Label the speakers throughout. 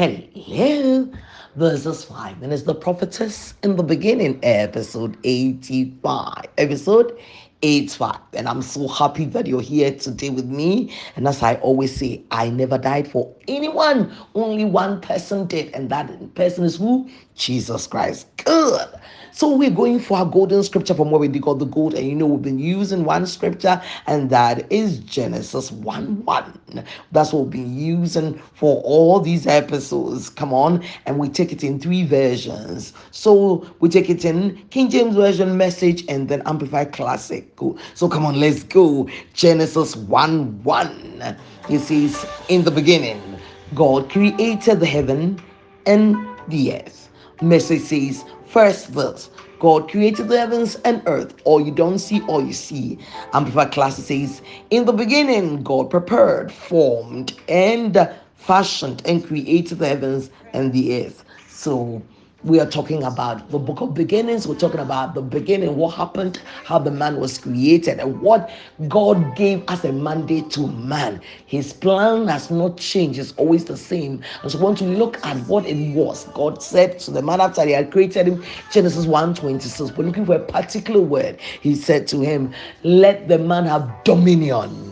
Speaker 1: Hello. Verses 5. And it's the prophetess in the beginning, episode 85. Episode 85. And I'm so happy that you're here today with me. And as I always say, I never died for anyone. Only one person did. And that person is who? Jesus Christ. Good. So we're going for our golden scripture from where we dig out the gold. And you know, we've been using one scripture, and that is Genesis 1 1. That's what we've been using for all these episodes. Come on. And we take it in three versions. So we take it in King James Version message and then Amplified Classic. Cool. So come on, let's go. Genesis 1 1. It says, In the beginning, God created the heaven and the earth. Message says, First verse God created the heavens and earth. All you don't see, all you see. Amplified Classic says, In the beginning, God prepared, formed, and fashioned and created the heavens and the earth. So we are talking about the book of beginnings. We're talking about the beginning, what happened, how the man was created, and what God gave as a mandate to man. His plan has not changed, it's always the same. And so we want to look at what it was. God said to the man after he had created him, Genesis 1 26. We're looking for a particular word. He said to him, Let the man have dominion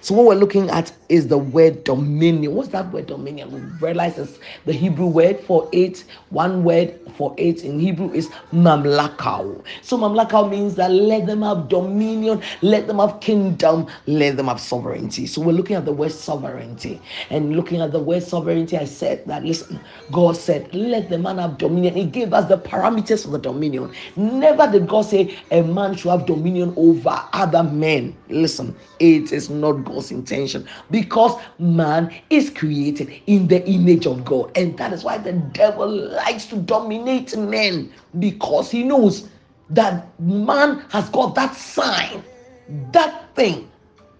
Speaker 1: so what we're looking at is the word dominion. What's that word dominion? We realize it's the Hebrew word for it. One word for it in Hebrew is mamlakau. So mamlakau means that let them have dominion, let them have kingdom, let them have sovereignty. So we're looking at the word sovereignty. And looking at the word sovereignty, I said that listen, God said, let the man have dominion. He gave us the parameters for the dominion. Never did God say a man should have dominion over other men. Listen, it is not God's intention because man is created in the image of God. And that is why the devil likes to dominate men because he knows that man has got that sign, that thing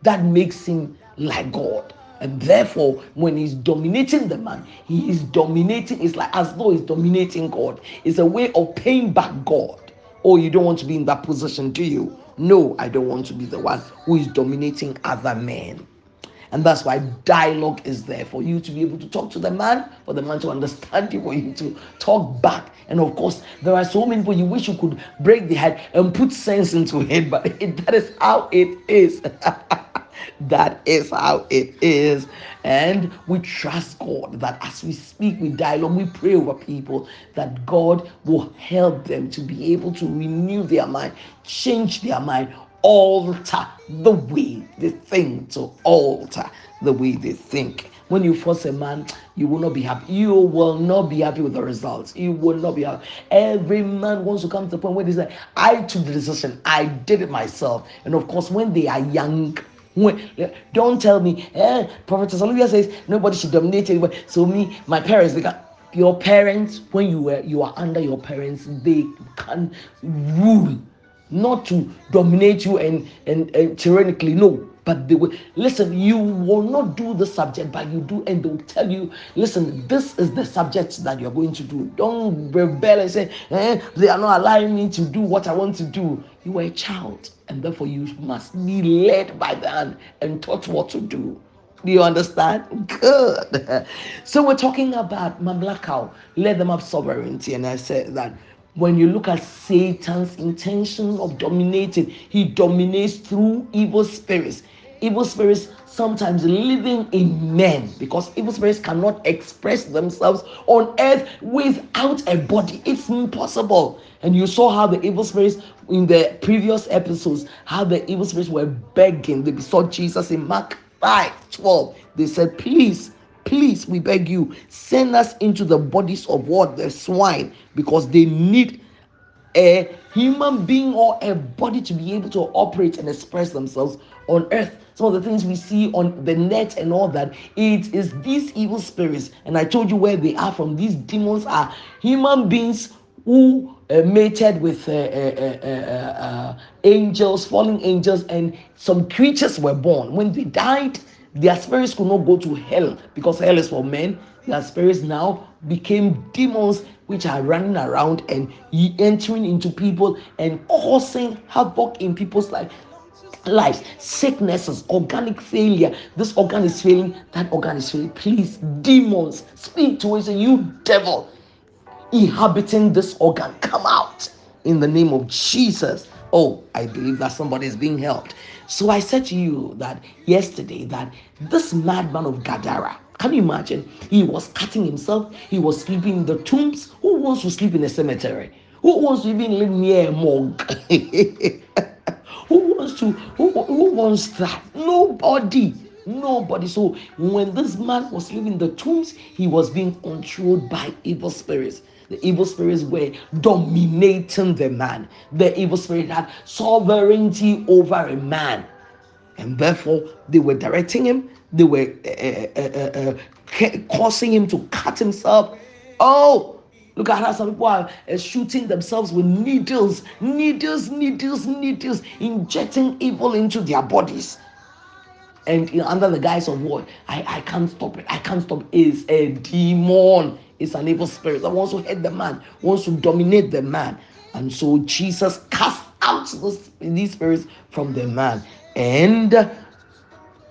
Speaker 1: that makes him like God. And therefore, when he's dominating the man, he is dominating, it's like as though he's dominating God. It's a way of paying back God. Oh, you don't want to be in that position, do you? No, I don't want to be the one who is dominating other men. And that's why dialogue is there for you to be able to talk to the man, for the man to understand you, for you to talk back. And of course, there are so many people you wish you could break the head and put sense into it, but it, that is how it is. that is how it is. And we trust God that as we speak, we dialogue, we pray over people, that God will help them to be able to renew their mind, change their mind, alter the way they think, to alter the way they think. When you force a man, you will not be happy. You will not be happy with the results. You will not be happy. Every man wants to come to the point where they say, I took the decision, I did it myself. And of course, when they are young, don't tell me, eh, Prophet Olivia says nobody should dominate anybody. So me, my parents, they got your parents, when you were you are under your parents, they can rule not to dominate you and, and, and tyrannically, no. But they will listen, you will not do the subject, but you do, and they'll tell you, listen, this is the subject that you're going to do. Don't rebel and say, eh, they are not allowing me to do what I want to do. You are a child, and therefore you must be led by the hand and taught what to do. Do you understand? Good. So we're talking about my black Mamlakau. Let them have sovereignty. And I said that when you look at Satan's intention of dominating, he dominates through evil spirits. Evil spirits sometimes living in men because evil spirits cannot express themselves on earth without a body. It's impossible. And you saw how the evil spirits in the previous episodes, how the evil spirits were begging. They saw Jesus in Mark 5 12. They said, Please please, we beg you, send us into the bodies of what? The swine, because they need a human being or a body to be able to operate and express themselves on earth. Some of the things we see on the net and all that, it is these evil spirits. And I told you where they are from. These demons are human beings who uh, mated with uh, uh, uh, uh angels, fallen angels, and some creatures were born. When they died, their spirits could not go to hell because hell is for men. Their spirits now became demons which are running around and entering into people and causing havoc in people's life. lives, sicknesses, organic failure. This organ is failing, that organ is failing. Please, demons, speak to us, you devil inhabiting this organ, come out in the name of Jesus. Oh, I believe that somebody is being helped. So I said to you that yesterday that this madman of Gadara, can you imagine? He was cutting himself, he was sleeping in the tombs. Who wants to sleep in a cemetery? Who wants to even live near a morgue? who wants to who, who wants that? Nobody. Nobody. So when this man was living in the tombs, he was being controlled by evil spirits. The evil spirits were dominating the man. The evil spirit had sovereignty over a man. And therefore, they were directing him, they were uh, uh, uh, causing him to cut himself. Oh, Look at how some people are uh, shooting themselves with needles, needles, needles, needles, injecting evil into their bodies. And you know, under the guise of what? I, I can't stop it. I can't stop it. It's a demon. It's an evil spirit that wants to hurt the man, wants to dominate the man. And so Jesus cast out those, these spirits from the man. And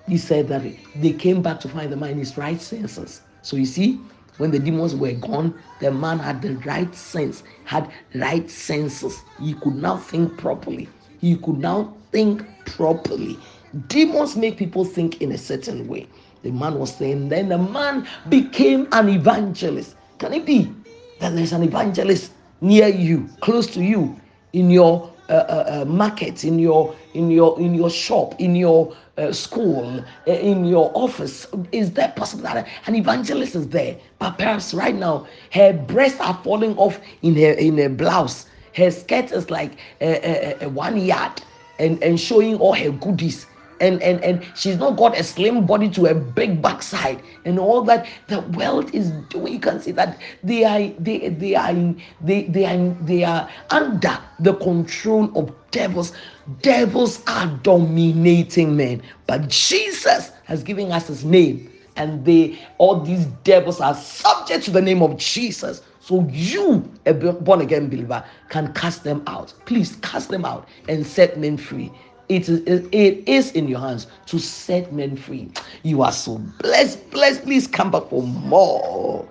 Speaker 1: he said that they came back to find the man in his right senses. So you see, when the demons were gone, the man had the right sense, had right senses. He could now think properly. He could now think properly. Demons make people think in a certain way. The man was saying, then the man became an evangelist. Can it be that there's an evangelist near you, close to you, in your uh, uh, uh, market, in your in your in your shop, in your uh, school, uh, in your office? Is that possible that an evangelist is there? But perhaps right now her breasts are falling off in her in her blouse. Her skirt is like one yard and and showing all her goodies and and and she's not got a slim body to a big backside and all that the world is doing you can see that they are they they are they they are they are under the control of devils devils are dominating men but jesus has given us his name and they all these devils are subject to the name of jesus so you, a born again believer, can cast them out. Please cast them out and set men free. It is, it is in your hands to set men free. You are so blessed. Blessed. Please come back for more.